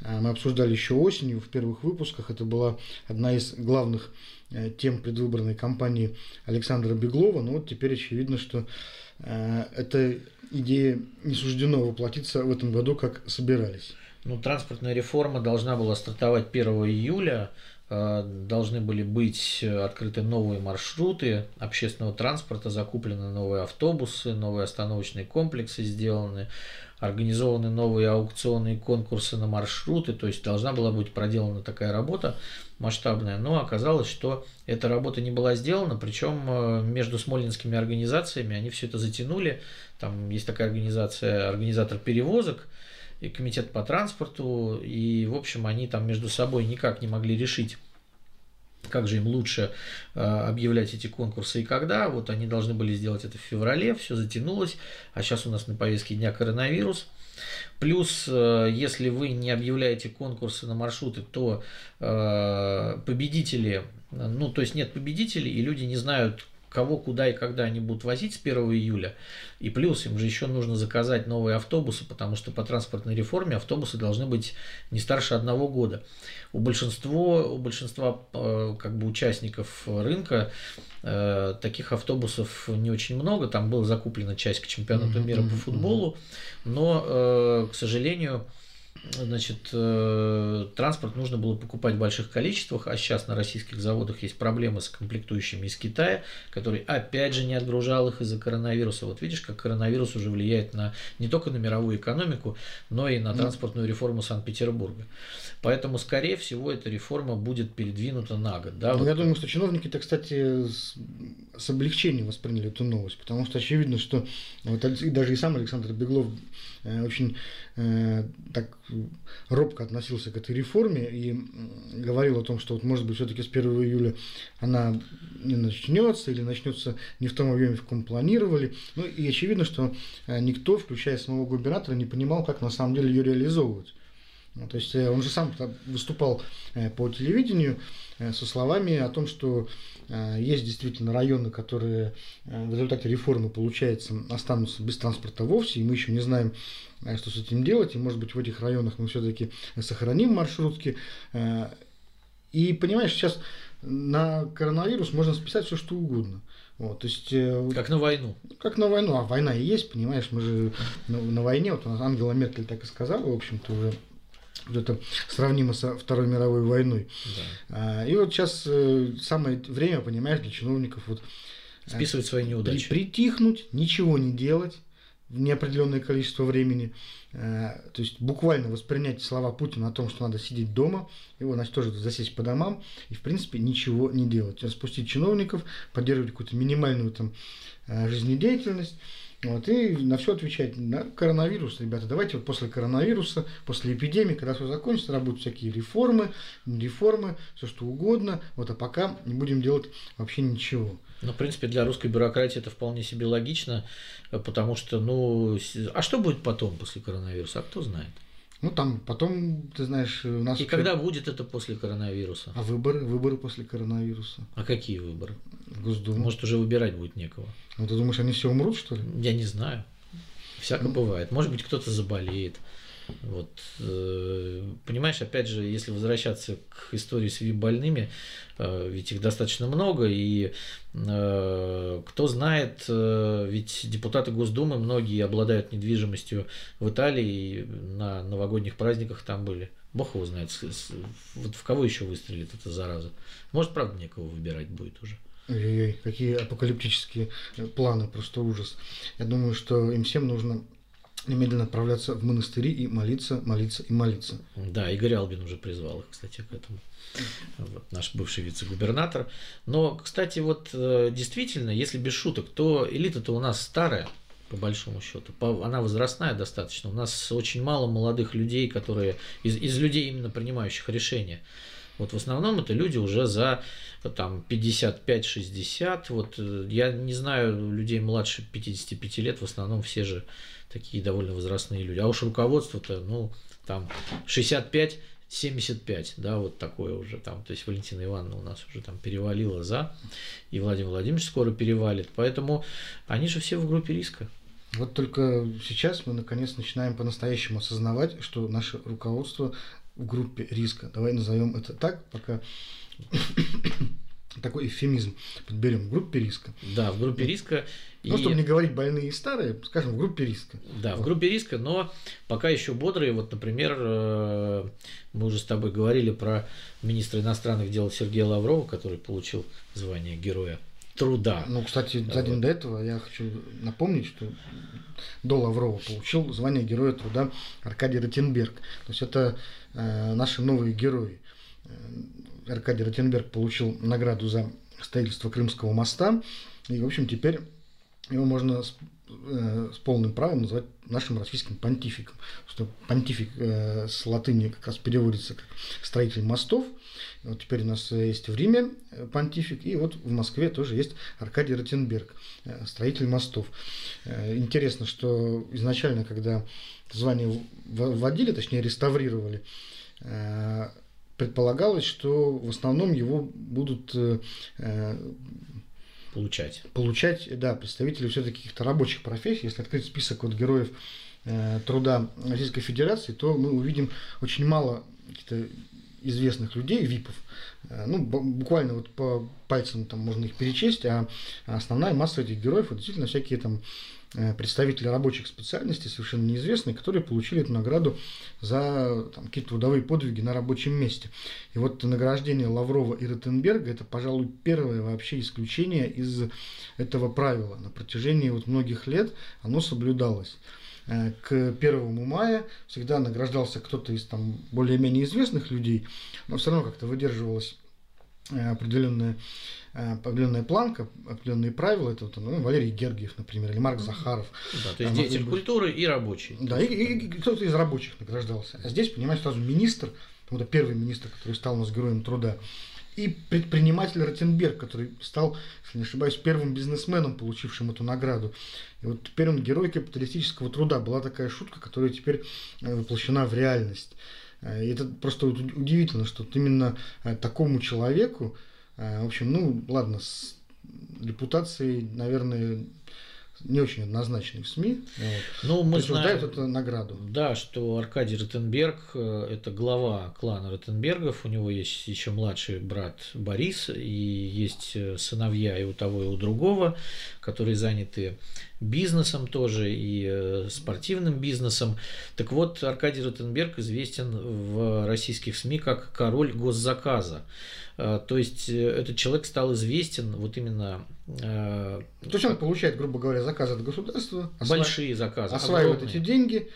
э, мы обсуждали еще осенью в первых выпусках. Это была одна из главных э, тем предвыборной кампании Александра Беглова. Но вот теперь очевидно, что э, эта идея не суждено воплотиться в этом году, как собирались. Ну, транспортная реформа должна была стартовать 1 июля. Э, должны были быть открыты новые маршруты общественного транспорта, закуплены новые автобусы, новые остановочные комплексы сделаны, организованы новые аукционные конкурсы на маршруты, то есть должна была быть проделана такая работа масштабная, но оказалось, что эта работа не была сделана, причем э, между смольнинскими организациями они все это затянули, там есть такая организация, организатор перевозок, и комитет по транспорту, и, в общем, они там между собой никак не могли решить, как же им лучше э, объявлять эти конкурсы и когда. Вот они должны были сделать это в феврале, все затянулось, а сейчас у нас на повестке дня коронавирус. Плюс, э, если вы не объявляете конкурсы на маршруты, то э, победители, ну, то есть нет победителей, и люди не знают, кого, куда и когда они будут возить с 1 июля. И плюс им же еще нужно заказать новые автобусы, потому что по транспортной реформе автобусы должны быть не старше одного года. У большинства, у большинства э, как бы участников рынка э, таких автобусов не очень много. Там была закуплена часть к чемпионату мира по футболу, но, э, к сожалению, значит, э, транспорт нужно было покупать в больших количествах, а сейчас на российских заводах есть проблемы с комплектующими из Китая, который опять же не отгружал их из-за коронавируса. Вот видишь, как коронавирус уже влияет на не только на мировую экономику, но и на транспортную реформу Санкт-Петербурга. Поэтому, скорее всего, эта реформа будет передвинута на год. Да, ну, вот. Я думаю, что чиновники-то, кстати, с, с облегчением восприняли эту новость, потому что очевидно, что вот, даже и сам Александр Беглов очень э, так робко относился к этой реформе и говорил о том, что вот может быть все-таки с 1 июля она не начнется или начнется не в том объеме, в каком планировали. Ну и очевидно, что э, никто, включая самого губернатора, не понимал, как на самом деле ее реализовывать. Ну, то есть э, он же сам выступал э, по телевидению со словами о том, что есть действительно районы, которые в результате реформы, получается, останутся без транспорта вовсе, и мы еще не знаем, а что с этим делать, и может быть в этих районах мы все-таки сохраним маршрутки. Э, и понимаешь, сейчас на коронавирус можно списать все что угодно. Вот, то есть, э, как на войну. Как на войну, а война и есть, понимаешь, мы же на, на войне, вот Ангела Меркель так и сказала, в общем-то, уже вот это сравнимо со Второй мировой войной. Да. А, и вот сейчас э, самое время, понимаешь, для чиновников вот списывать свои неудачи. Притихнуть, ничего не делать, в неопределенное количество времени. Э, то есть буквально воспринять слова Путина о том, что надо сидеть дома, его значит тоже засесть по домам и в принципе ничего не делать. Распустить чиновников, поддерживать какую-то минимальную там э, жизнедеятельность. Вот, и на все отвечать. На коронавирус, ребята, давайте вот после коронавируса, после эпидемии, когда все закончится, работают всякие реформы, реформы, все что угодно. Вот, а пока не будем делать вообще ничего. Ну, в принципе, для русской бюрократии это вполне себе логично, потому что, ну, а что будет потом после коронавируса, а кто знает? Ну, там потом, ты знаешь, у нас... И когда будет это после коронавируса? А выборы? Выборы после коронавируса. А какие выборы? Госдума. Может, уже выбирать будет некого. Ну, ты думаешь, они все умрут, что ли? Я не знаю. Всяко ну... бывает. Может быть, кто-то заболеет. Вот, э, понимаешь, опять же, если возвращаться к истории с ВИП-больными, э, ведь их достаточно много, и э, кто знает, ведь депутаты Госдумы многие обладают недвижимостью в Италии, на новогодних праздниках там были. Бог его знает, вот в кого еще выстрелит эта зараза. Может, правда, некого выбирать будет уже. Ой-ой, какие апокалиптические планы, просто ужас. Я думаю, что им всем нужно немедленно отправляться в монастыри и молиться, молиться и молиться. Да, Игорь Албин уже призвал их, кстати, к этому. Вот, наш бывший вице-губернатор. Но, кстати, вот э, действительно, если без шуток, то элита-то у нас старая, по большому счету. Она возрастная достаточно. У нас очень мало молодых людей, которые из, из людей именно принимающих решения. Вот в основном это люди уже за там 55-60. Вот э, я не знаю людей младше 55 лет, в основном все же такие довольно возрастные люди. А уж руководство-то, ну, там 65 75, да, вот такое уже там, то есть Валентина Ивановна у нас уже там перевалила за, и Владимир Владимирович скоро перевалит, поэтому они же все в группе риска. Вот только сейчас мы наконец начинаем по-настоящему осознавать, что наше руководство в группе риска. Давай назовем это так, пока такой эвфемизм подберем в группе риска. Да, в группе риска. Ну, и... чтобы не говорить больные и старые, скажем, в группе риска. Да, вот. в группе риска, но пока еще бодрые. Вот, например, э, мы уже с тобой говорили про министра иностранных дел Сергея Лаврова, который получил звание Героя труда. Ну, кстати, за день вот. до этого я хочу напомнить, что до Лаврова получил звание Героя труда Аркадий Ротенберг. То есть это э, наши новые герои. Аркадий Ротенберг получил награду за строительство Крымского моста. И, в общем, теперь его можно с, э, с полным правом называть нашим российским понтификом. Что понтифик э, с латыни как раз переводится как строитель мостов. Вот теперь у нас есть в Риме э, понтифик, и вот в Москве тоже есть Аркадий Ротенберг, э, строитель мостов. Э, интересно, что изначально, когда звание вводили, точнее реставрировали, предполагалось, что в основном его будут э, получать. Получать, да, представители все-таки каких-то рабочих профессий. Если открыть список вот героев э, труда Российской Федерации, то мы увидим очень мало каких-то известных людей, ВИПов. Э, ну, буквально вот по пальцам там можно их перечесть, а основная масса этих героев это действительно всякие там Э, представители рабочих специальностей, совершенно неизвестные, которые получили эту награду за там, какие-то трудовые подвиги на рабочем месте. И вот награждение Лаврова и Ротенберга – это, пожалуй, первое вообще исключение из этого правила. На протяжении вот многих лет оно соблюдалось э, к 1 мая всегда награждался кто-то из там более-менее известных людей, но все равно как-то выдерживалась э, определенная Э, определенная планка, определенные правила. Это вот, ну, Валерий Гергиев, например, или Марк Захаров. Да, то есть деятель быть... культуры и рабочий. Да, и, и, и кто-то из рабочих награждался. А здесь, понимаешь, сразу министр, вот первый министр, который стал у нас героем труда, и предприниматель Ротенберг, который стал, если не ошибаюсь, первым бизнесменом, получившим эту награду. И вот теперь он герой капиталистического труда. Была такая шутка, которая теперь э, воплощена в реальность. Э, и это просто удивительно, что вот именно такому человеку Э, в общем, ну, ладно, с репутацией, наверное, не очень однозначный в СМИ. Ну, мы знаем, эту награду. Да, что Аркадий Ротенберг э, – это глава клана Ротенбергов, у него есть еще младший брат Борис, и есть э, сыновья и у того, и у другого, которые заняты бизнесом тоже и спортивным бизнесом. Так вот, Аркадий Ротенберг известен в российских СМИ как король госзаказа. А, то есть э, этот человек стал известен вот именно... То есть он получает, грубо говоря, заказы от государства. Большие заказы. Осваивает огромные. эти деньги.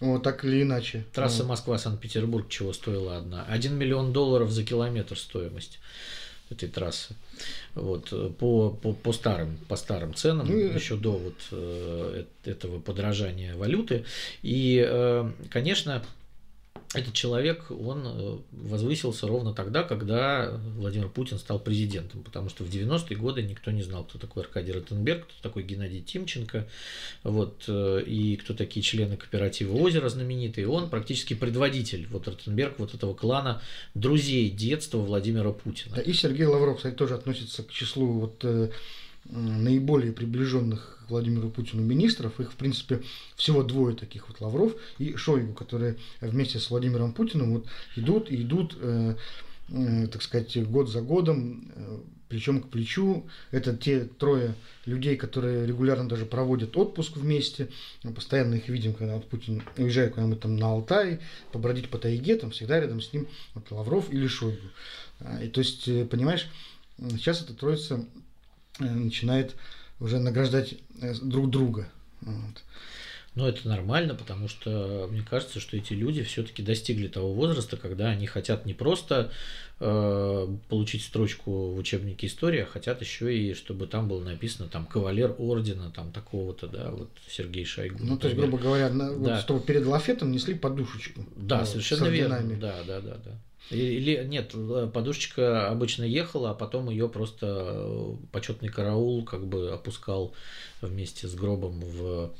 Вот так или иначе. Трасса. Москва-Санкт-Петербург чего стоила одна? Один миллион долларов за километр стоимость этой трассы. Вот, по, по, по, старым, по старым ценам, ну, еще до вот, э, этого подражания валюты. И, э, конечно, этот человек, он э, возвысился ровно тогда, когда Владимир Путин стал президентом, потому что в 90-е годы никто не знал, кто такой Аркадий Ротенберг, кто такой Геннадий Тимченко, вот, э, и кто такие члены кооператива «Озеро» знаменитые. Он практически предводитель, вот Ротенберг, вот этого клана друзей детства Владимира Путина. И Сергей Лавров, кстати, тоже относится к числу вот э, наиболее приближенных Владимиру Путину министров. Их, в принципе, всего двое таких вот Лавров и Шойгу, которые вместе с Владимиром Путиным вот идут и идут, э, э, так сказать, год за годом, э, плечом к плечу. Это те трое людей, которые регулярно даже проводят отпуск вместе. Мы постоянно их видим, когда вот Путин уезжает куда-нибудь там на Алтай, побродить по тайге, там всегда рядом с ним вот Лавров или Шойгу. А, и то есть, э, понимаешь, сейчас эта троица Э, начинает уже награждать э, друг друга. Вот. Но это нормально, потому что мне кажется, что эти люди все-таки достигли того возраста, когда они хотят не просто э, получить строчку в учебнике истории, а хотят еще и, чтобы там было написано там кавалер ордена, там такого-то, да, вот Сергей Шойгу. Ну, то есть, грубо говоря, на, да. вот, чтобы перед лафетом несли подушечку. Да, вот, совершенно верно. Да, да, да, да. Или нет, подушечка обычно ехала, а потом ее просто э, почетный караул как бы опускал вместе с гробом в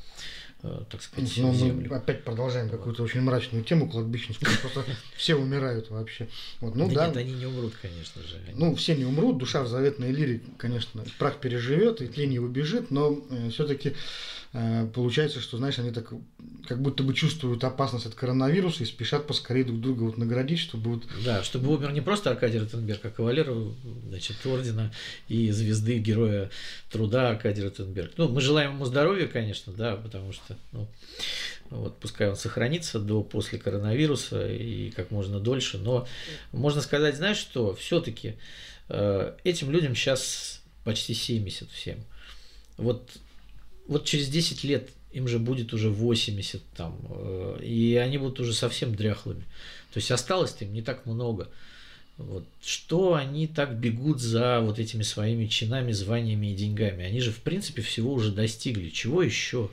Э, так сказать, ну, землю. Мы опять продолжаем какую-то очень мрачную тему кладбищенскую, просто все умирают вообще. Вот, ну, да, нет, они не умрут, конечно же. Ну, все не умрут, душа в заветной лире, конечно, прах переживет, и тлень его бежит, но э, все-таки Э, получается, что, знаешь, они так как будто бы чувствуют опасность от коронавируса и спешат поскорее друг друга вот наградить, чтобы вот... Да, чтобы умер не просто Аркадий Ротенберг, а кавалер, значит, ордена и звезды Героя Труда Аркадий Ротенберг. Ну, мы желаем ему здоровья, конечно, да, потому что, ну, вот пускай он сохранится до после коронавируса и как можно дольше, но можно сказать, знаешь что, все-таки э, этим людям сейчас почти 70 всем. Вот вот через 10 лет им же будет уже 80 там, э, и они будут уже совсем дряхлыми. То есть осталось-то им не так много. Вот. Что они так бегут за вот этими своими чинами, званиями и деньгами? Они же, в принципе, всего уже достигли. Чего еще?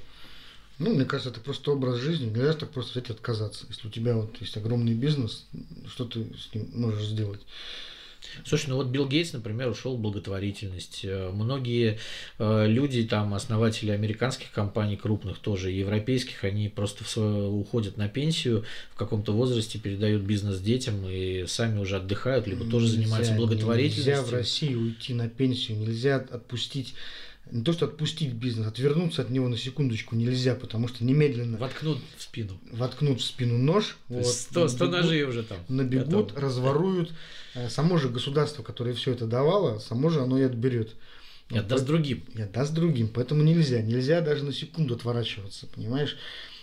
Ну, мне кажется, это просто образ жизни. Нельзя так просто взять и отказаться. Если у тебя вот есть огромный бизнес, что ты с ним можешь сделать? Слушай, ну вот Билл Гейтс, например, ушел в благотворительность. Э, многие э, люди, там, основатели американских компаний крупных, тоже европейских, они просто в свое, уходят на пенсию в каком-то возрасте, передают бизнес детям и сами уже отдыхают, либо тоже нельзя, занимаются благотворительностью. Нельзя в России уйти на пенсию, нельзя отпустить не то, что отпустить бизнес, отвернуться от него на секундочку нельзя, потому что немедленно... Воткнут в спину. Воткнут в спину нож. Вот, 100, 100 ножей уже там. Набегут, готовы. разворуют. Э, само же государство, которое все это давало, само же оно и отберет. И отдаст другим. И отдаст другим. Поэтому нельзя. Нельзя даже на секунду отворачиваться, понимаешь?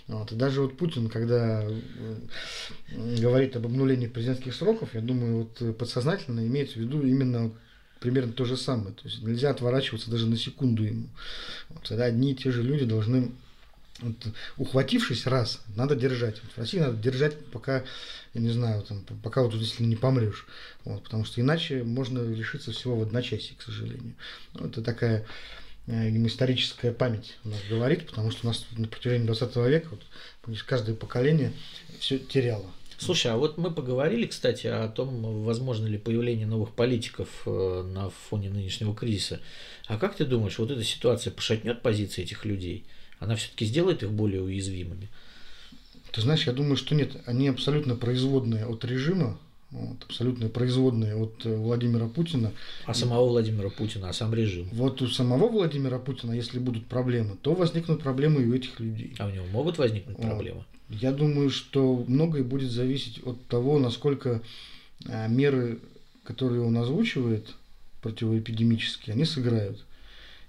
Вот. И даже вот Путин, когда э, говорит об обнулении президентских сроков, я думаю, вот подсознательно имеется в виду именно примерно то же самое. То есть нельзя отворачиваться даже на секунду ему. Вот, тогда одни и те же люди должны, вот, ухватившись раз, надо держать. Вот в России надо держать, пока, я не знаю, там, пока вот если не помрешь. Вот, потому что иначе можно лишиться всего в одночасье, к сожалению. Ну, это такая э, историческая память у нас говорит, потому что у нас на протяжении 20 века вот, каждое поколение все теряло. Слушай, а вот мы поговорили, кстати, о том, возможно ли появление новых политиков э, на фоне нынешнего кризиса. А как ты думаешь, вот эта ситуация пошатнет позиции этих людей? Она все-таки сделает их более уязвимыми? Ты знаешь, я думаю, что нет. Они абсолютно производные от режима, вот, абсолютно производные от э, Владимира Путина. А самого Владимира Путина, а сам режим? Вот у самого Владимира Путина, если будут проблемы, то возникнут проблемы и у этих людей. А у него могут возникнуть вот. проблемы? Я думаю, что многое будет зависеть от того, насколько а, меры, которые он озвучивает, противоэпидемические, они сыграют.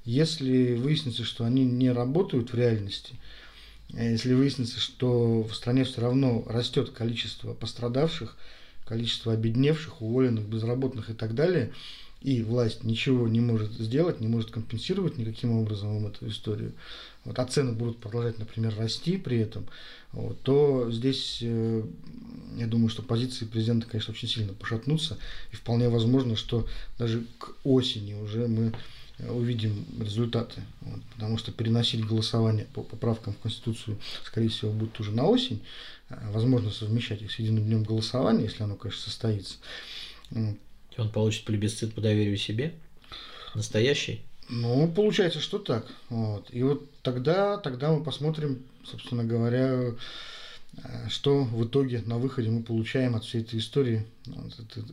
Если выяснится, что они не работают в реальности, а если выяснится, что в стране все равно растет количество пострадавших, количество обедневших, уволенных, безработных и так далее, и власть ничего не может сделать, не может компенсировать никаким образом эту историю, вот, а цены будут продолжать, например, расти при этом, вот, то здесь, э, я думаю, что позиции президента, конечно, очень сильно пошатнутся, и вполне возможно, что даже к осени уже мы увидим результаты, вот, потому что переносить голосование по поправкам в Конституцию, скорее всего, будет уже на осень, а, возможно совмещать их с единым днем голосования, если оно, конечно, состоится. И он получит плебисцит по доверию себе? Настоящий? Ну, получается, что так. Вот. И вот тогда, тогда мы посмотрим, собственно говоря, э, что в итоге на выходе мы получаем от всей этой истории. Вот это...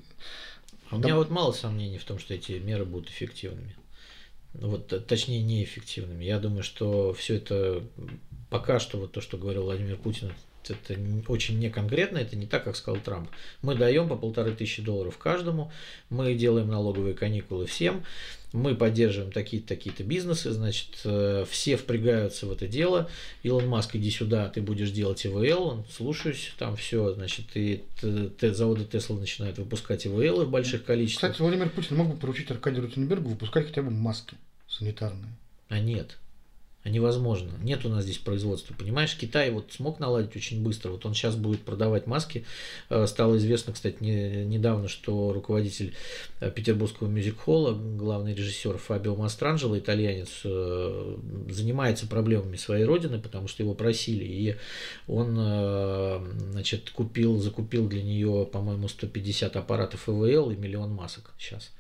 А у меня вот мало сомнений в том, что эти меры будут эффективными. Вот, точнее, неэффективными. Я думаю, что все это пока что, вот то, что говорил Владимир Путин, это очень неконкретно, это не так, как сказал Трамп. Мы даем по полторы тысячи долларов каждому, мы делаем налоговые каникулы всем, мы поддерживаем такие-то такие бизнесы, значит, э, все впрягаются в это дело. Илон Маск, иди сюда, ты будешь делать ИВЛ, он, слушаюсь, там все, значит, и заводы Тесла начинают выпускать ИВЛ в больших количествах. Кстати, Владимир Путин мог бы поручить Аркадию Ротенбергу выпускать хотя бы маски санитарные. А нет. Невозможно. Нет у нас здесь производства. Понимаешь, Китай вот смог наладить очень быстро. Вот он сейчас будет продавать маски. Э, стало известно, кстати, не, недавно, что руководитель э, Петербургского мюзик-холла, главный режиссер Фабио Мастранджело, итальянец, э, занимается проблемами своей родины, потому что его просили. И он значит, купил, закупил для нее, по-моему, 150 аппаратов ИВЛ и миллион масок сейчас.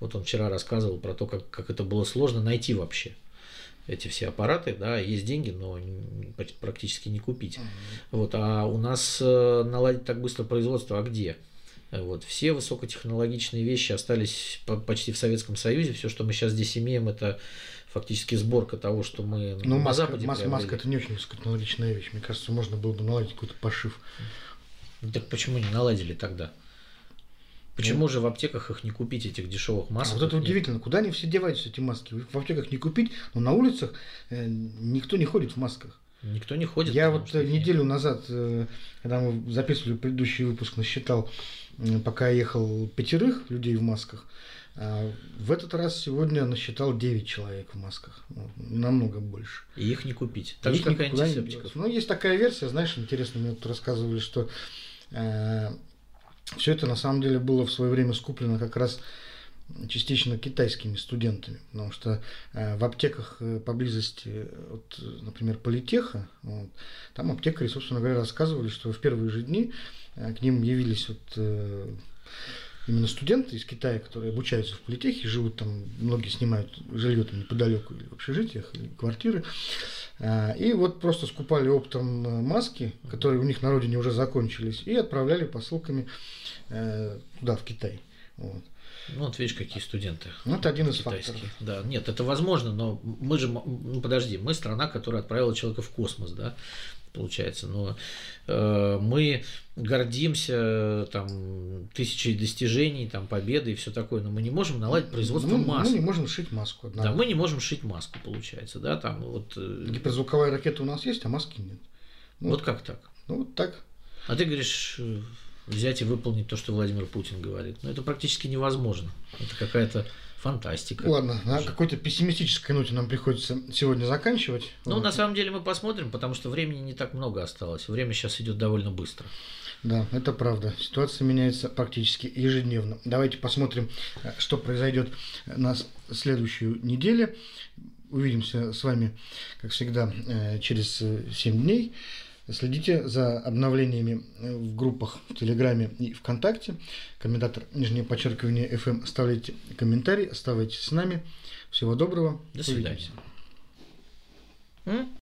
Вот он вчера рассказывал про то, как, как это было сложно найти вообще эти все аппараты, да, есть деньги, но практически не купить. Uh-huh. Вот, а у нас э, наладить так быстро производство, а где? Вот, все высокотехнологичные вещи остались почти в Советском Союзе. Все, что мы сейчас здесь имеем, это фактически сборка того, что мы ну, на маска, Западе маска, маска это не очень высокотехнологичная вещь. Мне кажется, можно было бы наладить какой-то пошив. Ну, так почему не наладили тогда? Почему ну, же в аптеках их не купить, этих дешевых масок? А вот это нет? удивительно, куда они все деваются, эти маски? В аптеках не купить, но на улицах э, никто не ходит в масках. Никто не ходит. Я вот э, неделю нет. назад, э, когда мы записывали предыдущий выпуск, насчитал, пока я ехал пятерых людей в масках. А в этот раз сегодня насчитал 9 человек в масках. Ну, намного больше. И их не купить. Так же, как антисептиков. Ну, есть такая версия, знаешь, интересно, мне тут рассказывали, что э, все это на самом деле было в свое время скуплено как раз частично китайскими студентами, потому что э, в аптеках э, поблизости от, например, политеха, вот, там аптекари, собственно говоря, рассказывали, что в первые же дни э, к ним явились вот именно студенты из Китая, которые обучаются в политехе, живут там, многие снимают жилье там неподалеку или в общежитиях, или квартиры, э, и вот просто скупали оптом э, маски, которые у них на родине уже закончились, и отправляли посылками э, туда, в Китай. Вот. Ну, вот видишь, какие студенты. Ну, это один из китайских. факторов. Да, нет, это возможно, но мы же, ну, подожди, мы страна, которая отправила человека в космос, да, получается. Но э, мы гордимся там тысячей достижений, там победы и все такое, но мы не можем наладить производство мы, масок. Мы не можем шить маску. Одна. Да, мы не можем шить маску, получается, да, там вот. Э, Гиперзвуковая ракета у нас есть, а маски нет. Ну, вот как так? Ну вот так. А ты говоришь э, взять и выполнить то, что Владимир Путин говорит. Но это практически невозможно. Это какая-то фантастика. Ладно, на какой-то пессимистической ноте нам приходится сегодня заканчивать. Ну, вот. на самом деле мы посмотрим, потому что времени не так много осталось. Время сейчас идет довольно быстро. Да, это правда. Ситуация меняется практически ежедневно. Давайте посмотрим, э, что произойдет на следующую неделю. Увидимся с вами, как всегда, э, через 7 дней. Следите за обновлениями э, в группах в Телеграме и ВКонтакте. Комментатор, нижнее подчеркивание, FM. Оставляйте комментарии, оставайтесь с нами. Всего доброго. До свидания.